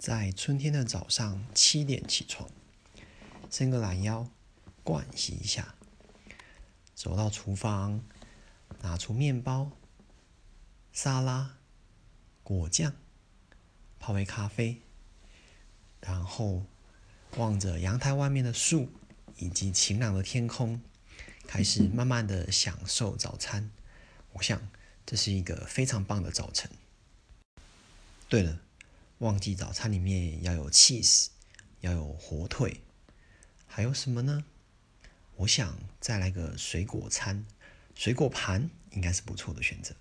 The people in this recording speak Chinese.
在春天的早上七点起床，伸个懒腰，盥洗一下，走到厨房，拿出面包、沙拉、果酱，泡杯咖啡，然后望着阳台外面的树以及晴朗的天空，开始慢慢的享受早餐。我想这是一个非常棒的早晨。对了。忘记早餐里面要有 cheese，要有火腿，还有什么呢？我想再来个水果餐，水果盘应该是不错的选择。